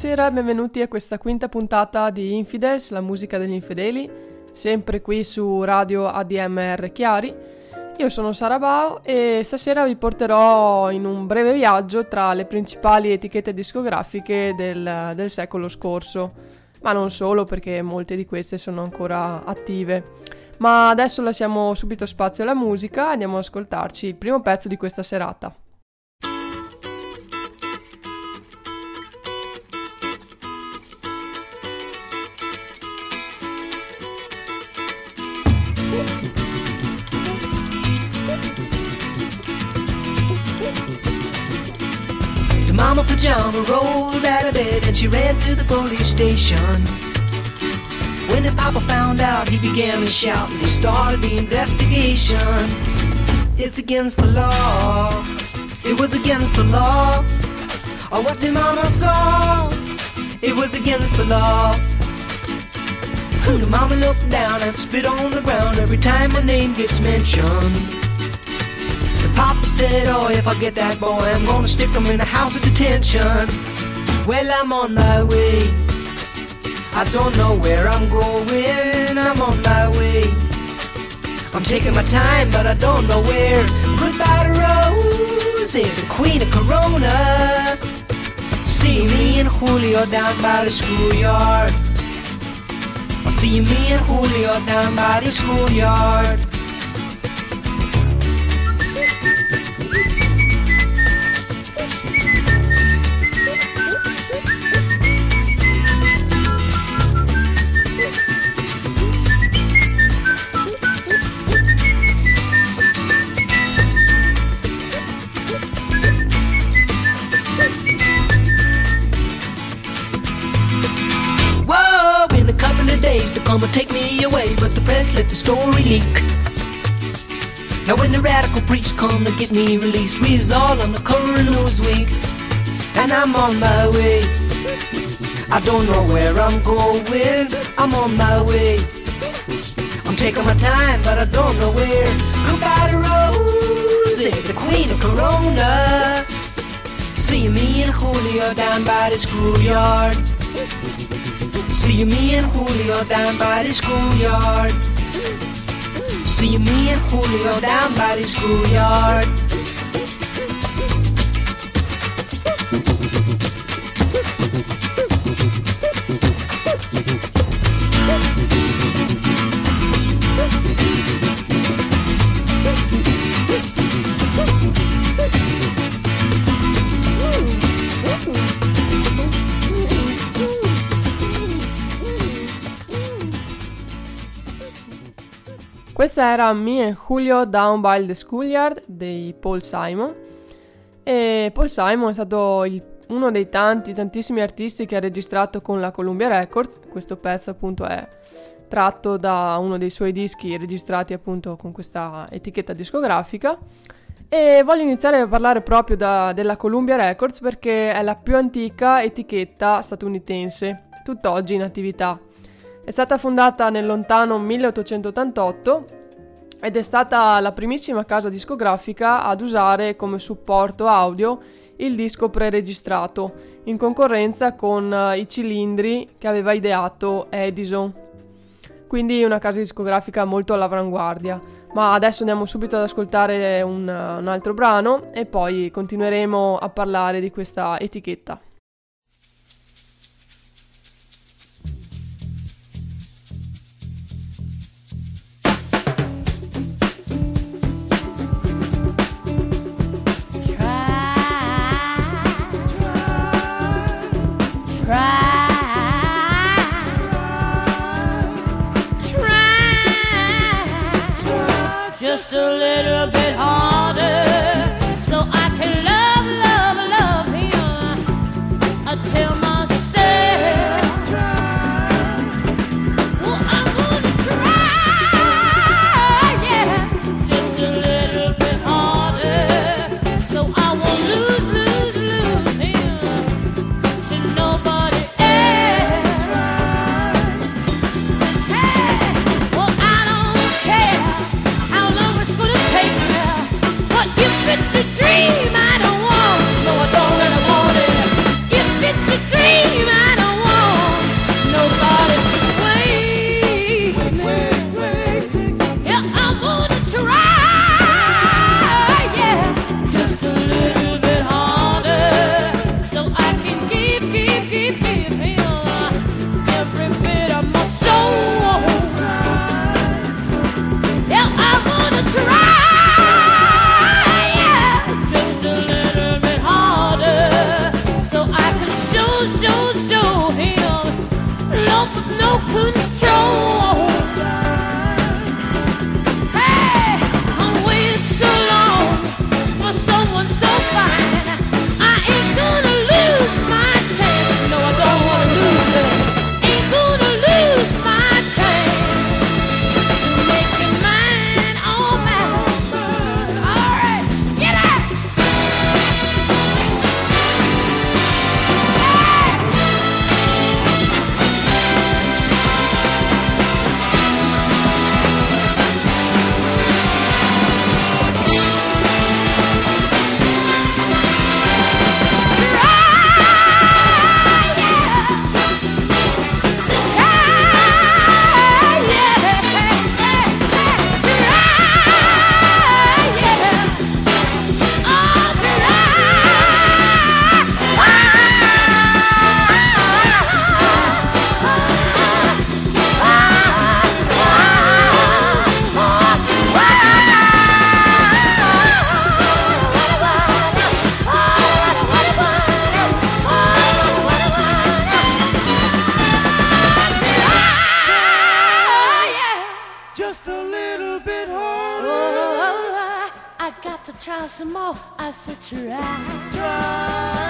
Buonasera benvenuti a questa quinta puntata di Infidels, la musica degli infedeli, sempre qui su Radio ADMR Chiari. Io sono Sara Bao e stasera vi porterò in un breve viaggio tra le principali etichette discografiche del, del secolo scorso, ma non solo perché molte di queste sono ancora attive. Ma adesso lasciamo subito spazio alla musica andiamo ad ascoltarci il primo pezzo di questa serata. Pajama rolled out of bed and she ran to the police station. When the papa found out, he began to shout and he started the investigation. It's against the law. It was against the law. Or what the mama saw. It was against the law. The mama looked down and spit on the ground every time my name gets mentioned. The papa said, Oh, if I get that boy, I'm gonna stick him in a house of detention. Well, I'm on my way. I don't know where I'm going. I'm on my way. I'm taking my time, but I don't know where. Goodbye to Rose, the queen of Corona. See me and Julio down by the schoolyard. See me and Julio down by the schoolyard. Gonna take me away, but the press let the story leak. Now when the radical preach come to get me released, we all on the cover of Newsweek, and I'm on my way. I don't know where I'm going, I'm on my way. I'm taking my time, but I don't know where. Goodbye to Rosie, the queen of Corona. See me and Julio down by the schoolyard. See me and Julio down by the schoolyard. See me and Julio down by the schoolyard. Questa era Me and Julio Down by the Schoolyard dei Paul Simon. E Paul Simon è stato il- uno dei tanti, tantissimi artisti che ha registrato con la Columbia Records. Questo pezzo appunto è tratto da uno dei suoi dischi registrati appunto con questa etichetta discografica. E voglio iniziare a parlare proprio da- della Columbia Records perché è la più antica etichetta statunitense, tutt'oggi in attività. È stata fondata nel lontano 1888 ed è stata la primissima casa discografica ad usare come supporto audio il disco preregistrato, in concorrenza con eh, i cilindri che aveva ideato Edison. Quindi una casa discografica molto all'avanguardia. Ma adesso andiamo subito ad ascoltare un, un altro brano e poi continueremo a parlare di questa etichetta. Try, try, just a little bit. I said, try. Try.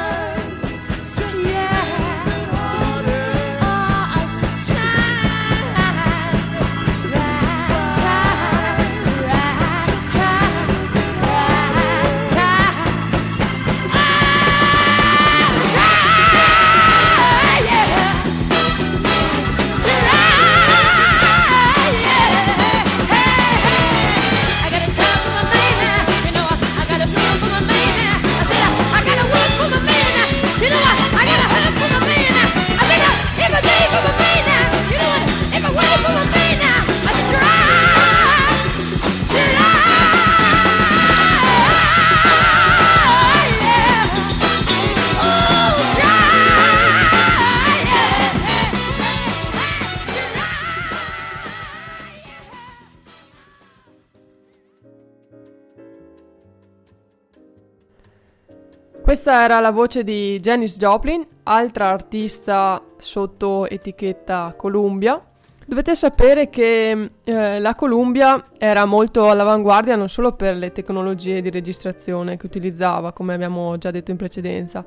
Questa era la voce di Janis Joplin, altra artista sotto etichetta Columbia. Dovete sapere che eh, la Columbia era molto all'avanguardia non solo per le tecnologie di registrazione che utilizzava, come abbiamo già detto in precedenza,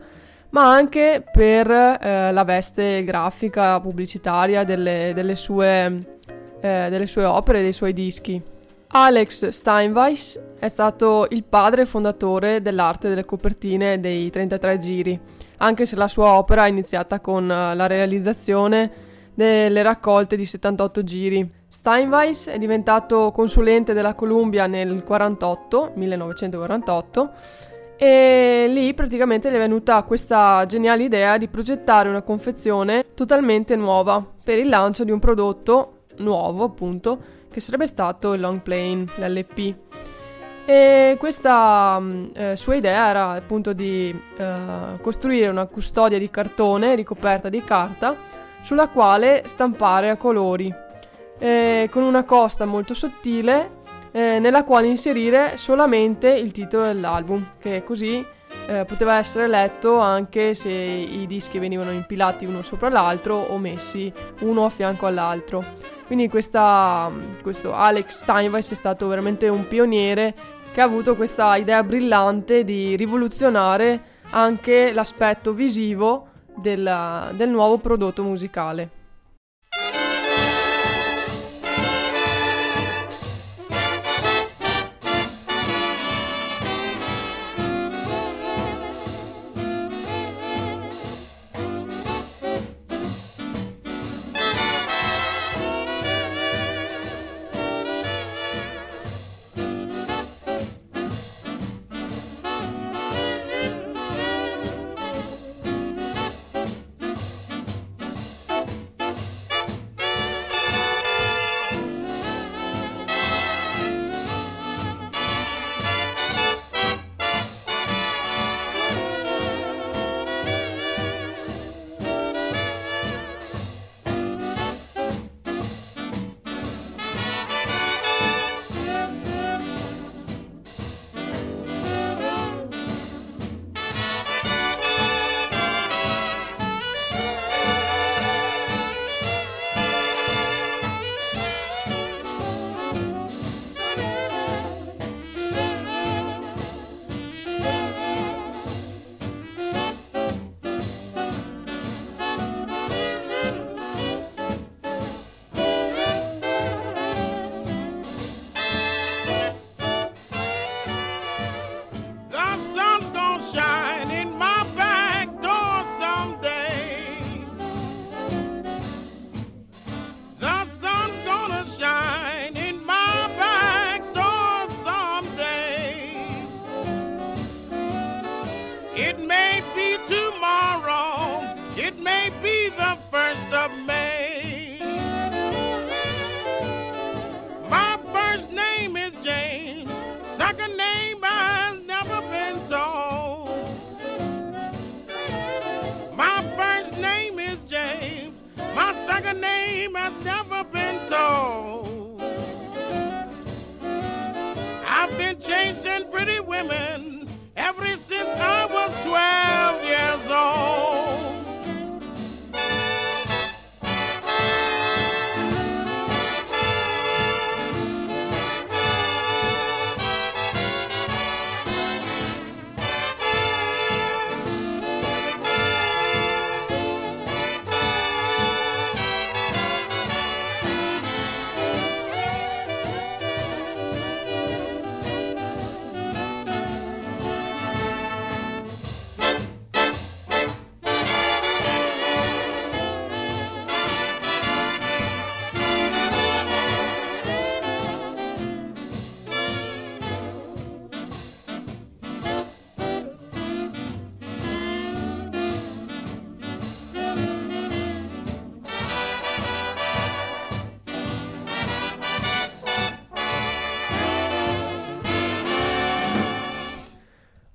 ma anche per eh, la veste grafica pubblicitaria delle, delle sue, eh, delle sue opere, dei suoi dischi. Alex Steinweiss è stato il padre fondatore dell'arte delle copertine dei 33 giri, anche se la sua opera è iniziata con eh, la realizzazione delle raccolte di 78 giri. Steinweiss è diventato consulente della Columbia nel 48, 1948 e lì praticamente gli è venuta questa geniale idea di progettare una confezione totalmente nuova per il lancio di un prodotto nuovo appunto che sarebbe stato il long plane, l'LP. E questa mh, eh, sua idea era appunto di eh, costruire una custodia di cartone ricoperta di carta sulla quale stampare a colori, eh, con una costa molto sottile eh, nella quale inserire solamente il titolo dell'album, che così eh, poteva essere letto anche se i dischi venivano impilati uno sopra l'altro o messi uno a fianco all'altro. Quindi questa, questo Alex Steinweiss è stato veramente un pioniere che ha avuto questa idea brillante di rivoluzionare anche l'aspetto visivo del, del nuovo prodotto musicale.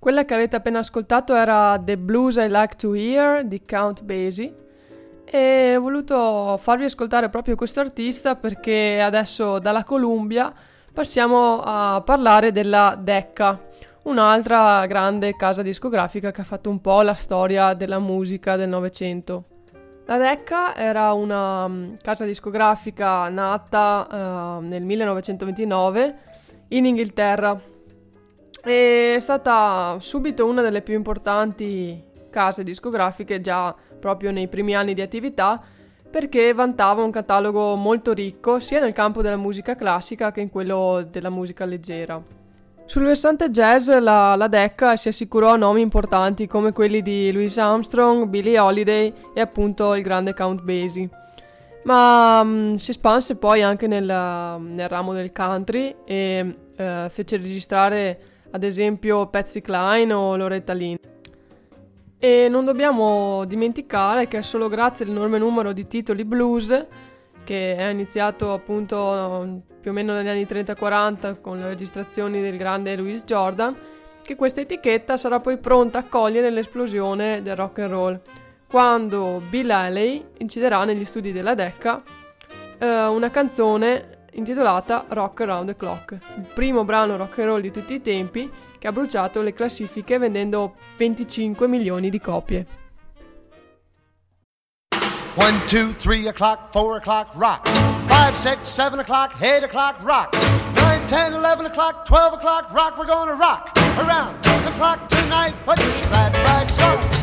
Quella che avete appena ascoltato era The Blues I Like to Hear di Count Basie e ho voluto farvi ascoltare proprio questo artista perché adesso dalla Columbia passiamo a parlare della Decca, un'altra grande casa discografica che ha fatto un po' la storia della musica del Novecento. La Decca era una mm, casa discografica nata eh, nel 1929 in Inghilterra è stata subito una delle più importanti case discografiche già proprio nei primi anni di attività perché vantava un catalogo molto ricco sia nel campo della musica classica che in quello della musica leggera. Sul versante jazz la, la Decca si assicurò nomi importanti come quelli di Louis Armstrong, Billie Holiday e appunto il grande Count Basie. Ma mh, si espanse poi anche nel, nel ramo del country e eh, fece registrare ad esempio Patsy Cline o Loretta Lynn. E non dobbiamo dimenticare che è solo grazie all'enorme numero di titoli blues, che è iniziato appunto più o meno negli anni 30-40 con le registrazioni del grande Louis Jordan, che questa etichetta sarà poi pronta a cogliere l'esplosione del rock and roll, quando Bill Haley inciderà negli studi della Decca eh, una canzone intitolata Rock Around the Clock, il primo brano rock and roll di tutti i tempi che ha bruciato le classifiche vendendo 25 milioni di copie. 1, 2, 3 o'clock, 4 o'clock, rock. 5, 6, 7 o'clock, 8 o'clock, rock. 9, 10, 11 o'clock, 12 o'clock, rock. We're gonna rock around the clock tonight. Put your glad rags on.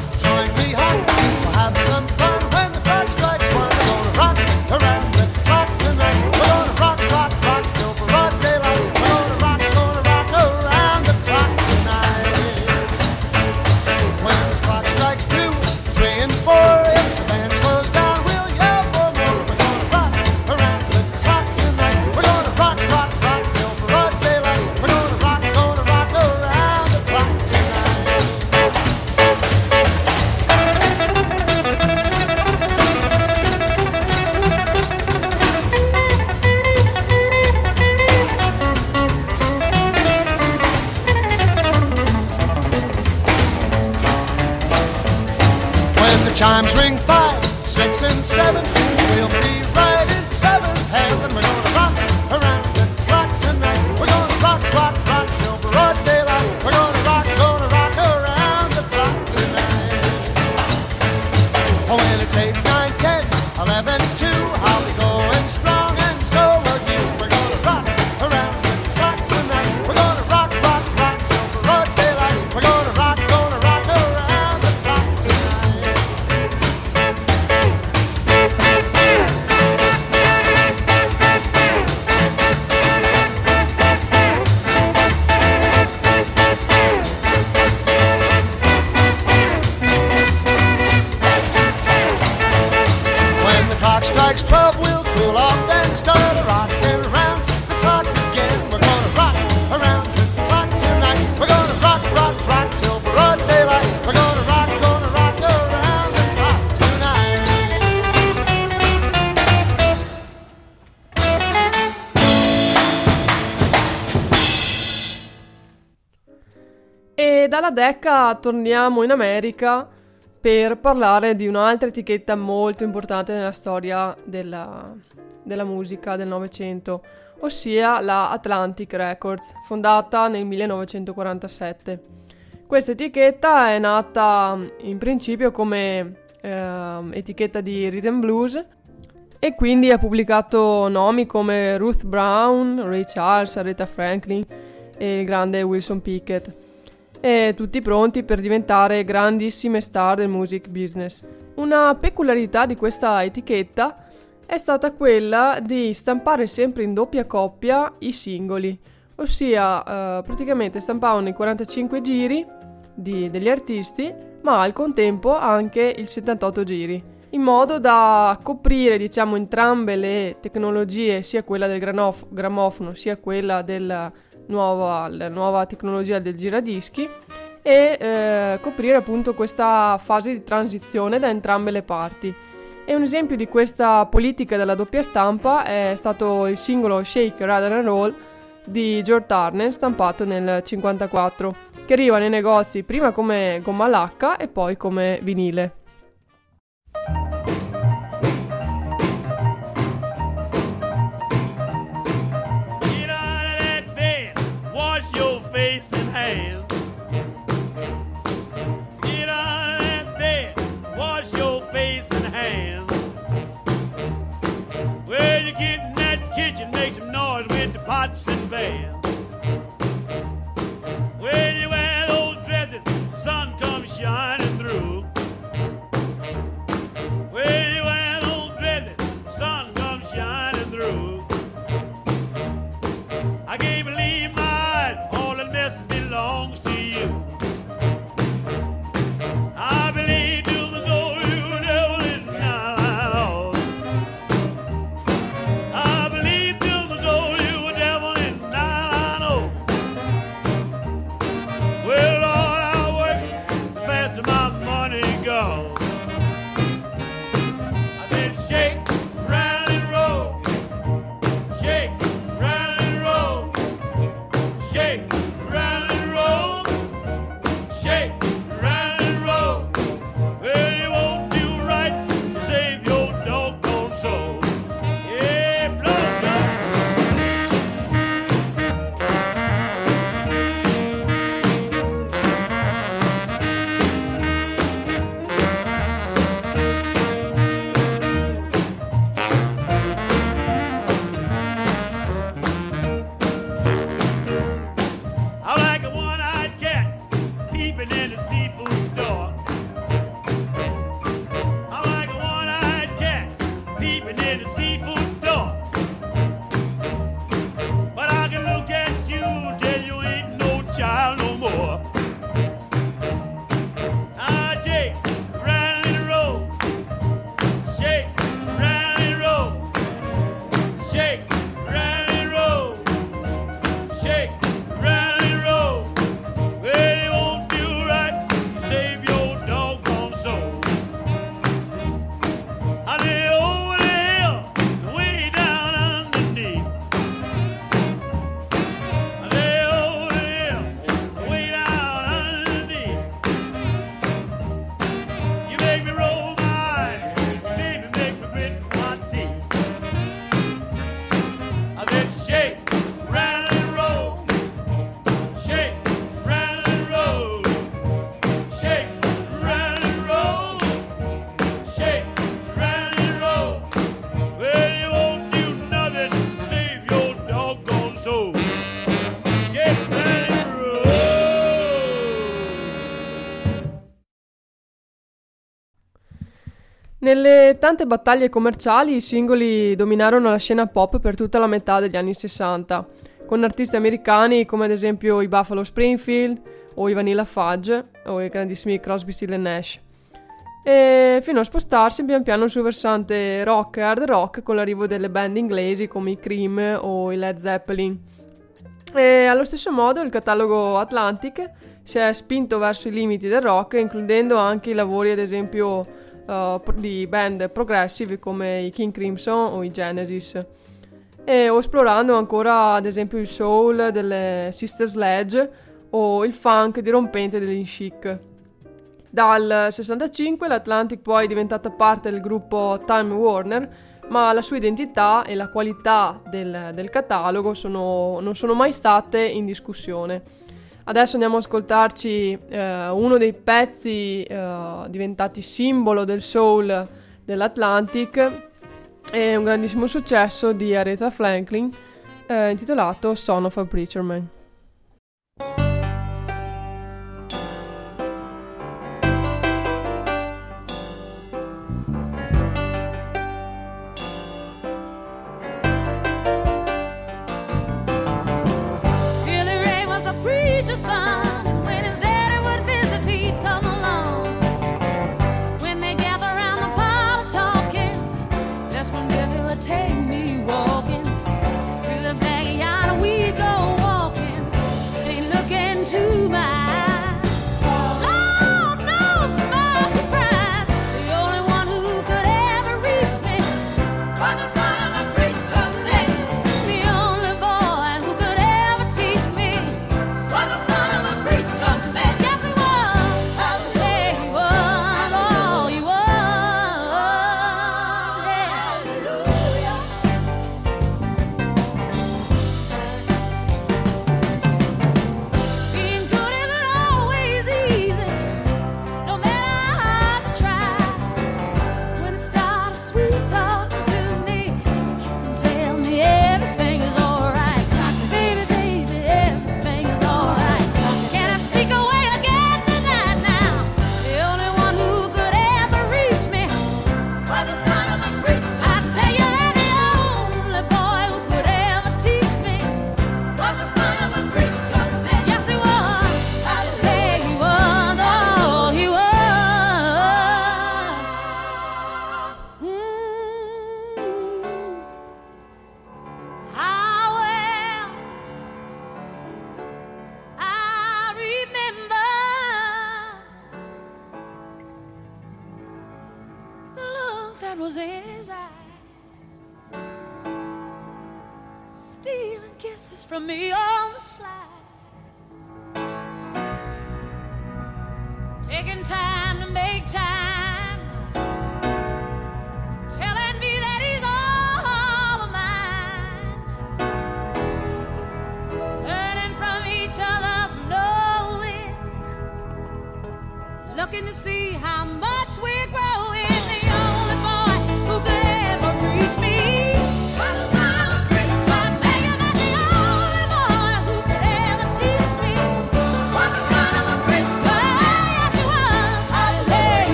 E dalla Decca torniamo in America per parlare di un'altra etichetta molto importante nella storia della, della musica del Novecento, ossia la Atlantic Records, fondata nel 1947. Questa etichetta è nata in principio come ehm, etichetta di rhythm blues e quindi ha pubblicato nomi come Ruth Brown, Ray Charles, Aretha Franklin e il grande Wilson Pickett e tutti pronti per diventare grandissime star del music business. Una peculiarità di questa etichetta è stata quella di stampare sempre in doppia coppia i singoli, ossia eh, praticamente stampavano i 45 giri di- degli artisti, ma al contempo anche il 78 giri, in modo da coprire diciamo entrambe le tecnologie, sia quella del granof- grammofono sia quella della nuova, la nuova tecnologia del giradischi e eh, coprire appunto questa fase di transizione da entrambe le parti. E un esempio di questa politica della doppia stampa è stato il singolo Shake Rather and Roll di George Turner stampato nel 1954 che arriva nei negozi prima come gomma lacca e poi come vinile. With the Nelle tante battaglie commerciali i singoli dominarono la scena pop per tutta la metà degli anni 60, con artisti americani come ad esempio i Buffalo Springfield o i Vanilla Fudge o i grandissimi Crosby, Still e Nash. E fino a spostarsi pian piano sul versante rock e hard rock con l'arrivo delle band inglesi come i Cream o i Led Zeppelin. E allo stesso modo il catalogo Atlantic si è spinto verso i limiti del rock, includendo anche i lavori ad esempio uh, di band progressive come i King Crimson o i Genesis. E o esplorando ancora ad esempio il soul delle Sister Sledge o il funk dirompente degli Chic. Dal 65 l'Atlantic poi è diventata parte del gruppo Time Warner, ma la sua identità e la qualità del, del catalogo sono- non sono mai state in discussione. Adesso andiamo ad ascoltarci eh, uno dei pezzi eh, diventati simbolo del soul dell'Atlantic e un grandissimo successo di Aretha Franklin eh, intitolato Son of a Preacher Man.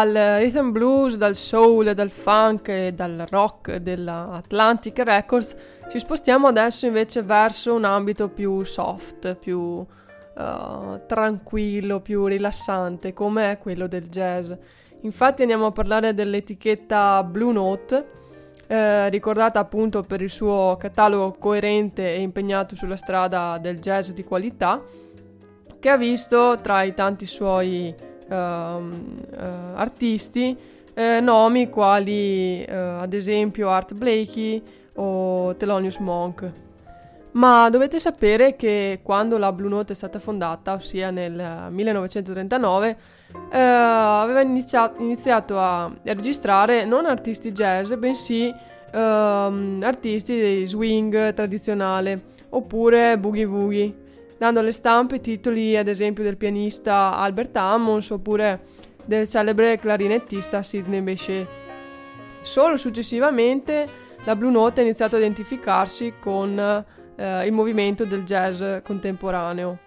Dal rhythm blues, dal soul, dal funk e dal rock della Atlantic Records ci spostiamo adesso invece verso un ambito più soft, più eh, tranquillo, più rilassante, come è quello del jazz. Infatti andiamo a parlare dell'etichetta Blue Note, eh, ricordata appunto per il suo catalogo coerente e impegnato sulla strada del jazz di qualità, che ha visto tra i tanti suoi eh, artisti eh, nomi quali eh, ad esempio Art Blakey o Thelonious Monk. Ma dovete sapere che quando la Blue Note è stata fondata, ossia nel 1939, eh, aveva iniziato, iniziato a registrare non artisti jazz, bensì ehm, artisti di swing tradizionale oppure boogie woogie, dando alle stampe titoli ad esempio del pianista Albert Hammons oppure del celebre clarinettista Sidney Bechet. Solo successivamente la Blue Note ha iniziato a identificarsi con eh, il movimento del jazz contemporaneo.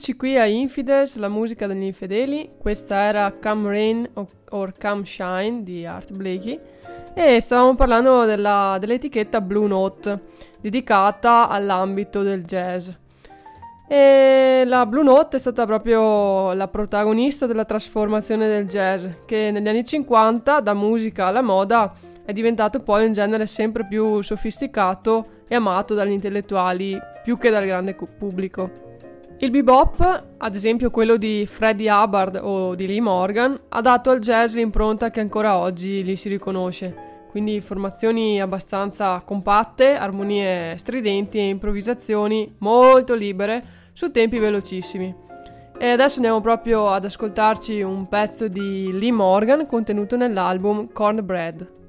Eccoci qui a Infidels, la musica degli infedeli. Questa era Come Rain or Come Shine di Art Blakey. E stavamo parlando della- dell'etichetta Blue Note, dedicata all'ambito del jazz. E la Blue Note è stata proprio la protagonista della trasformazione del jazz, che negli anni 50, da musica alla moda, è diventato poi un genere sempre più sofisticato e amato dagli intellettuali più che dal grande pubblico. Il bebop, ad esempio quello di Freddie Hubbard o di Lee Morgan, ha dato al jazz l'impronta che ancora oggi gli si riconosce. Quindi formazioni abbastanza compatte, armonie stridenti e improvvisazioni molto libere su tempi velocissimi. E adesso andiamo proprio ad ascoltarci un pezzo di Lee Morgan contenuto nell'album Cornbread.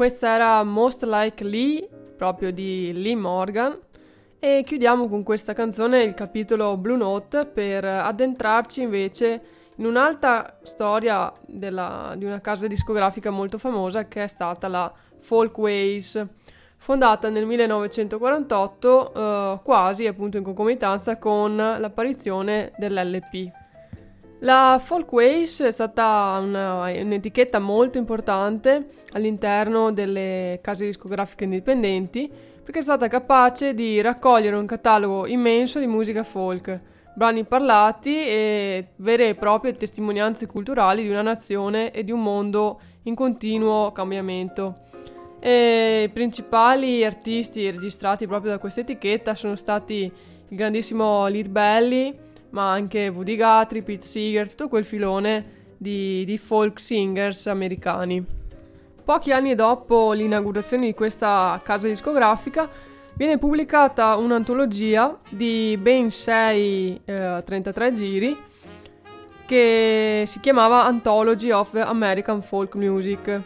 Questa era Most Like Lee, proprio di Lee Morgan. E chiudiamo con questa canzone il capitolo Blue Note per addentrarci invece in un'altra storia della- di una casa discografica molto famosa che è stata la Folkways, fondata nel 1948 eh, quasi appunto in concomitanza con l'apparizione dell'LP. La Folkways è stata una- un'etichetta molto importante all'interno delle case discografiche indipendenti perché è stata capace di raccogliere un catalogo immenso di musica folk, brani parlati e vere e proprie testimonianze culturali di una nazione e di un mondo in continuo cambiamento. E I principali artisti registrati proprio da questa etichetta sono stati il grandissimo Lead Belly, ma anche Woody Guthrie, Pete Seeger, tutto quel filone di, di folk singers americani. Pochi anni dopo l'inaugurazione di questa casa discografica viene pubblicata un'antologia di ben 6 33 giri che si chiamava Anthology of American Folk Music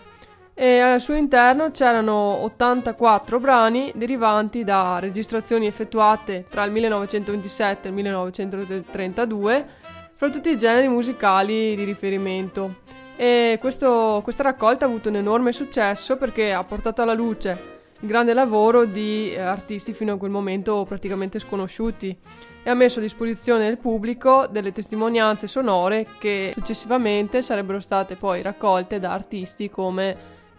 e al suo interno c'erano 84 brani derivanti da registrazioni effettuate tra il 1927 e il 1932 fra tutti i generi musicali di riferimento. E questo- questa raccolta ha avuto un enorme successo perché ha portato alla luce il grande lavoro di eh, artisti fino a quel momento praticamente sconosciuti e ha messo a disposizione del pubblico delle testimonianze sonore che successivamente sarebbero state poi raccolte da artisti come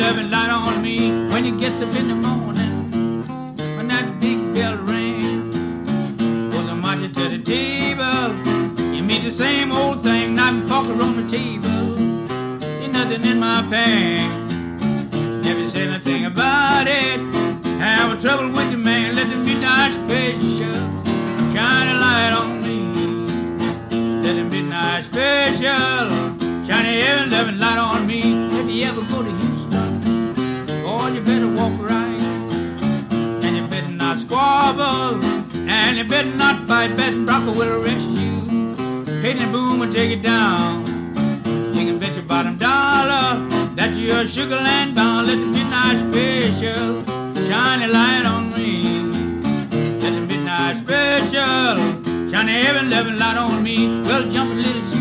loving light on me when you get up in the morning. When that big bell rings, goes a marching to the table. You meet the same old thing, and fork are on the table. Ain't nothing in my pan. Never said anything about it. Have trouble with the man, let the midnight special shine a light on me. Let the midnight special shine a heaven loving light on me. If you ever go to Houston, walk right. And you better not squabble. And you better not fight. Betting Bronco will arrest you. Hitting the boom will take it down. You can bet your bottom dollar that you're Sugarland bound. Let the midnight special shine a light on me. Let the midnight special shine a heaven loving light on me. Well, jumping little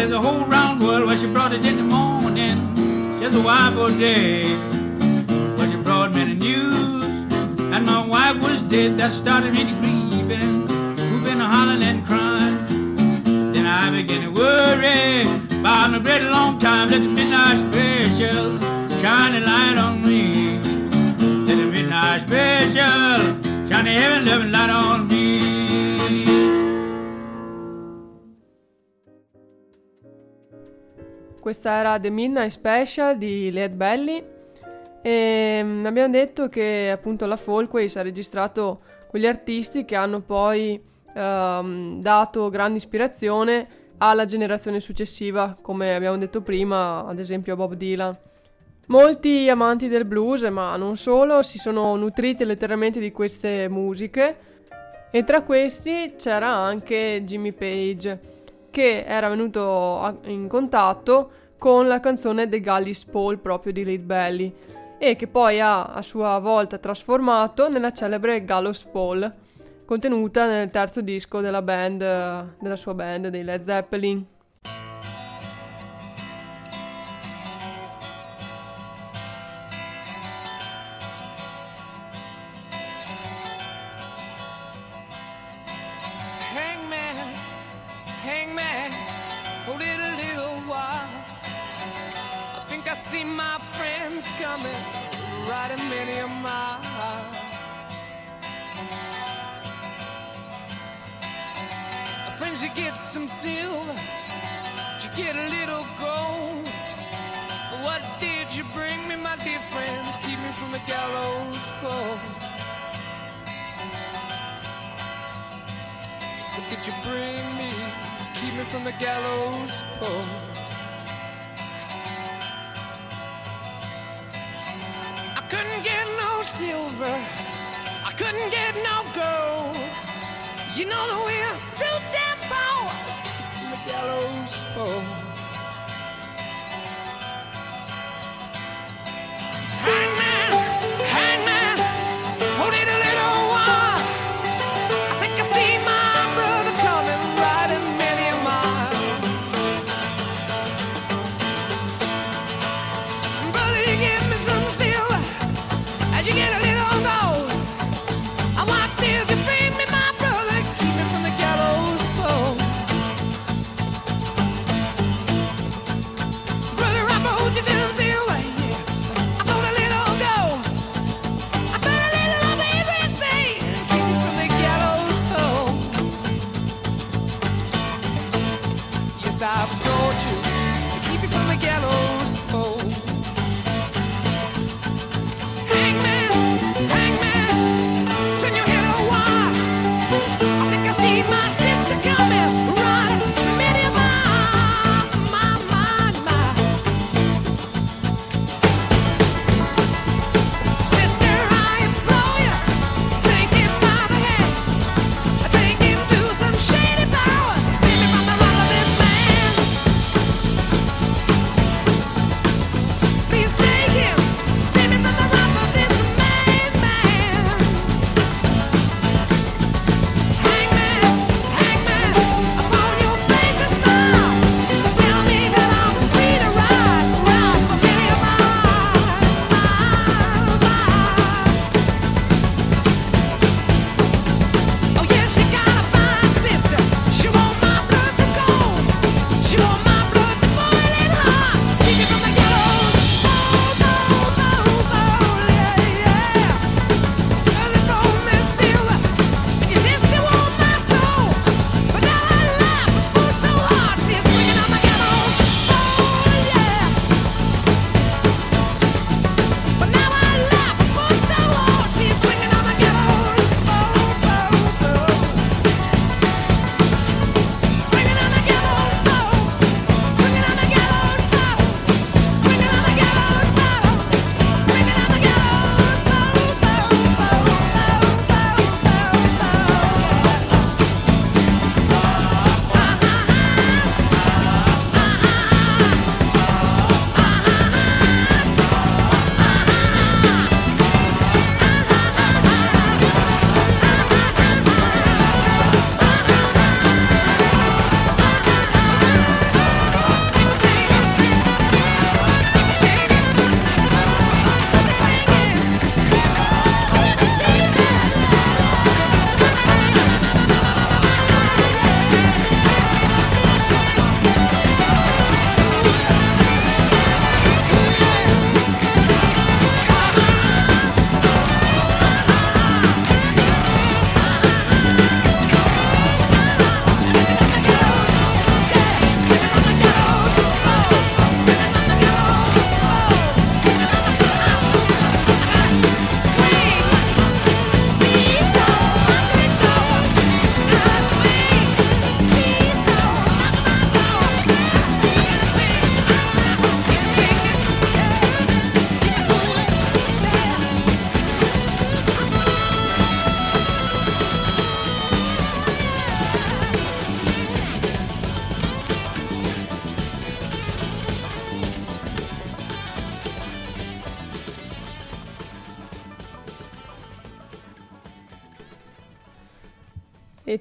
there's a whole round world where she brought it in the morning. There's a wife all day, but she brought me the news. And my wife was dead, that started me to grieving. Who been hollering and crying? Then I began to worry about a great long time. Let the midnight special shine a light on me. Let the midnight special shine a heaven loving light on me. Questa era The Midnight Special di Led Belly e mm, abbiamo detto che appunto la Folkways ha registrato quegli artisti che hanno poi ehm, dato grande ispirazione alla generazione successiva, come abbiamo detto prima, ad esempio a Bob Dylan. Molti amanti del blues, ma non solo, si sono nutriti letteralmente di queste musiche. E tra questi c'era anche Jimmy Page, che era venuto a- in contatto con la canzone The Gallis Paul proprio di Lead Belly e che poi ha a sua volta trasformato nella celebre Gallows Paul, contenuta nel terzo disco della band, della sua band, dei Led Zeppelin. Hold it a little while. I think I see my friends coming, riding many a mile. Friends, you get some silver, you get a little gold. What did you bring me, my dear friends? Keep me from the gallows pole. What did you bring me? Keep me from the gallows pole. I couldn't get no silver. I couldn't get no gold. You know that we're too damn poor. From the gallows pole.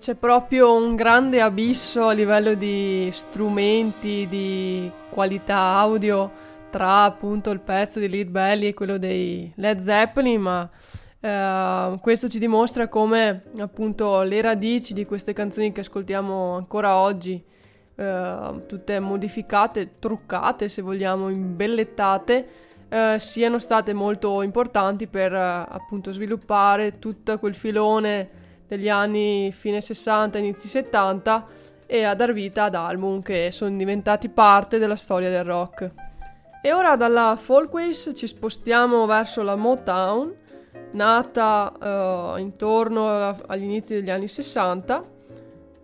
C'è proprio un grande abisso a livello di strumenti, di qualità audio tra appunto il pezzo di Lead Belly e quello dei Led Zeppelin, ma eh, questo ci dimostra come appunto le radici di queste canzoni che ascoltiamo ancora oggi, eh, tutte modificate, truccate se vogliamo, imbellettate, eh, siano state molto importanti per appunto sviluppare tutto quel filone degli anni fine 60, inizi 70 e a dar vita ad album che sono diventati parte della storia del rock. E ora dalla Folkways ci spostiamo verso la Motown, nata eh, intorno agli inizi degli anni 60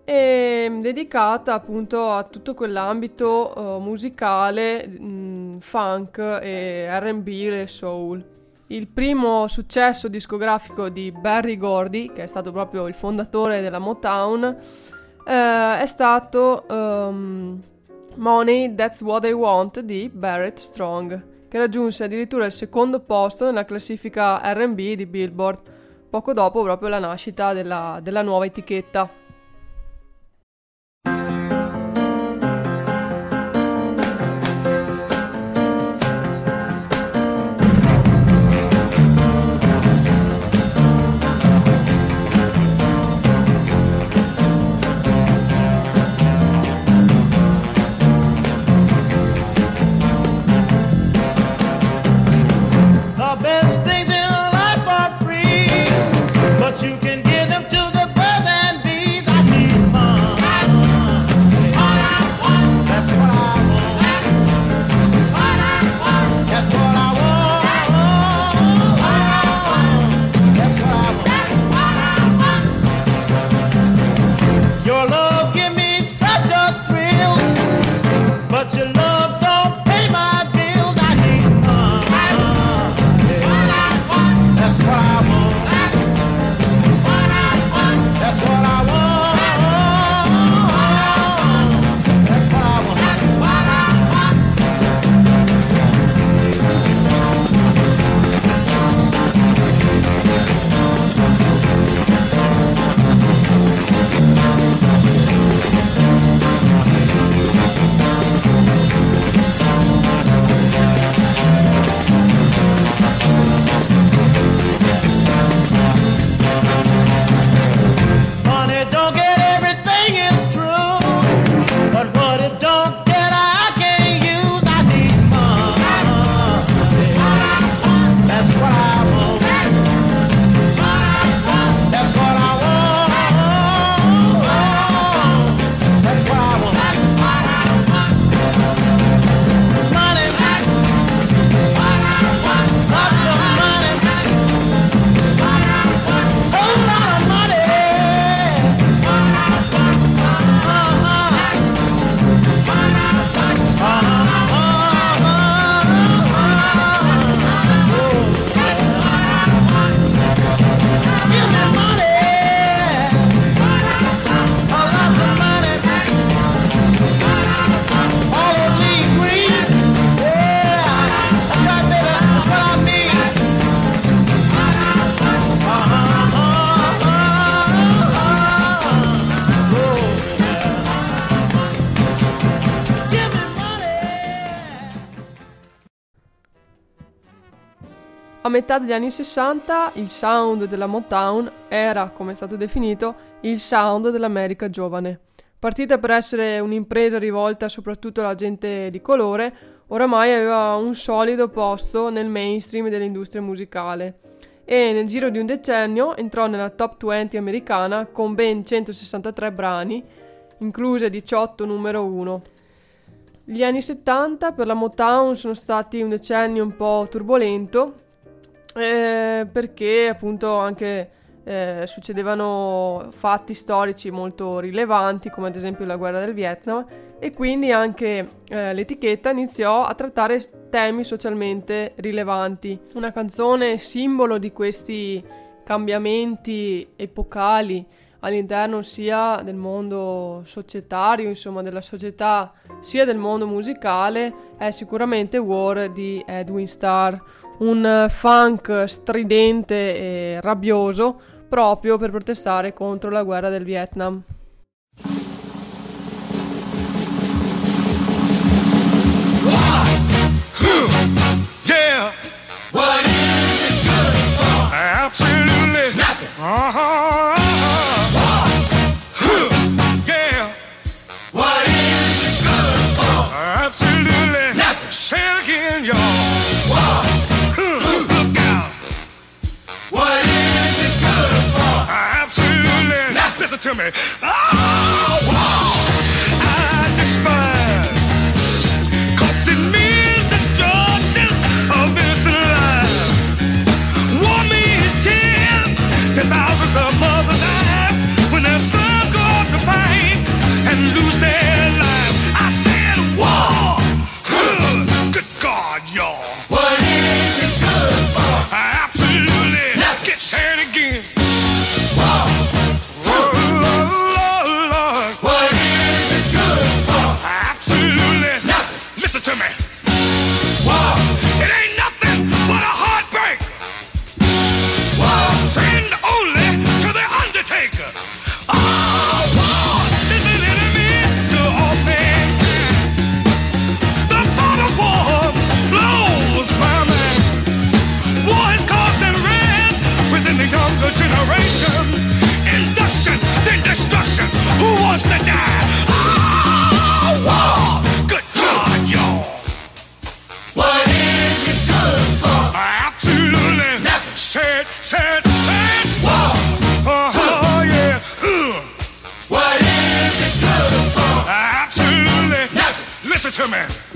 e dedicata appunto a tutto quell'ambito eh, musicale, mh, funk e RB e soul. Il primo successo discografico di Barry Gordy, che è stato proprio il fondatore della Motown, eh, è stato ehm, Money That's What I Want di Barrett Strong, che raggiunse addirittura il secondo posto nella classifica RB di Billboard, poco dopo proprio la nascita della, della nuova etichetta. Metà degli anni 60 il sound della Motown era, come è stato definito, il sound dell'America giovane. Partita per essere un'impresa rivolta soprattutto alla gente di colore, oramai aveva un solido posto nel mainstream dell'industria musicale e nel giro di un decennio entrò nella top 20 americana con ben 163 brani, incluse 18 numero 1. Gli anni 70 per la Motown sono stati un decennio un po' turbolento eh, perché appunto anche eh, succedevano fatti storici molto rilevanti come ad esempio la guerra del Vietnam e quindi anche eh, l'etichetta iniziò a trattare temi socialmente rilevanti. Una canzone simbolo di questi cambiamenti epocali all'interno sia del mondo societario, insomma della società, sia del mondo musicale, è sicuramente War di Edwin Starr, un eh, funk stridente e rabbioso proprio per protestare contro la guerra del Vietnam. Yeah. What is it good for? Absolutely nothing. Uh-huh. closer to me. Oh, oh I despise. Spider-Man.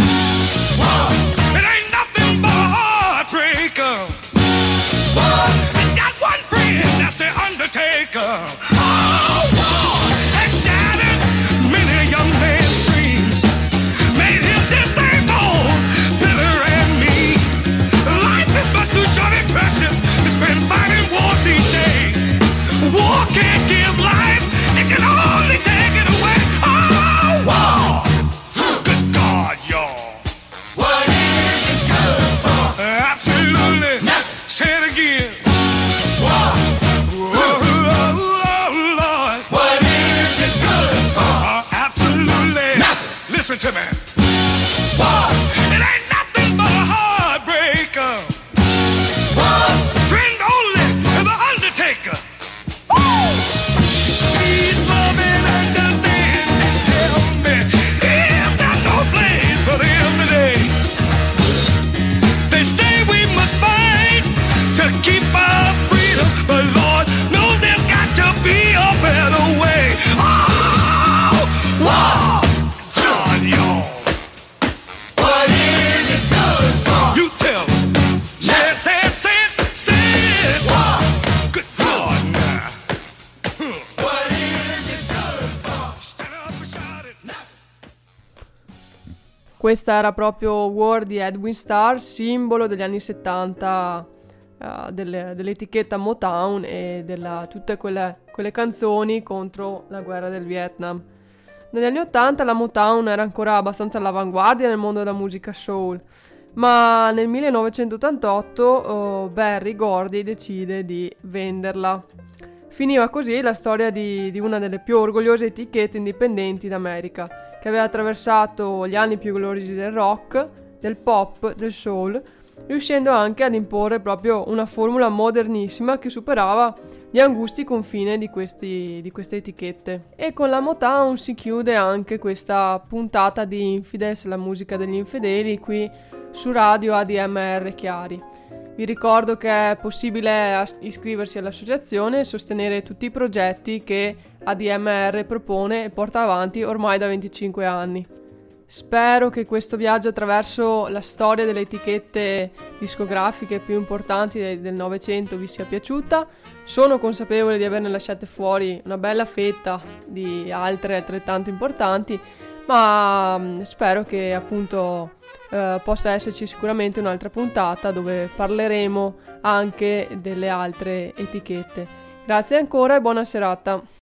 Questa era proprio War di Edwin Starr, simbolo degli anni 70 eh, delle- dell'etichetta Motown e della, tutte quelle, quelle canzoni contro la guerra del Vietnam. Negli anni 80 la Motown era ancora abbastanza all'avanguardia nel mondo della musica soul, ma nel 1988 oh, Barry Gordy decide di venderla. Finiva così la storia di, di una delle più orgogliose etichette indipendenti d'America, che aveva attraversato gli anni più gloriosi del rock, del pop, del soul, riuscendo anche ad imporre proprio una formula modernissima che superava gli angusti confini di, questi- di queste etichette. E con la Motown si chiude anche questa puntata di Infidels, la musica degli infedeli, qui su radio ADMR Chiari. Vi ricordo che è possibile iscriversi all'associazione e sostenere tutti i progetti che ADMR propone e porta avanti ormai da 25 anni. Spero che questo viaggio attraverso la storia delle etichette discografiche più importanti de- del Novecento vi sia piaciuta. Sono consapevole di averne lasciate fuori una bella fetta di altre altrettanto importanti, ma mm, spero che appunto eh, possa esserci sicuramente un'altra puntata dove parleremo anche delle altre etichette. Grazie ancora e buona serata.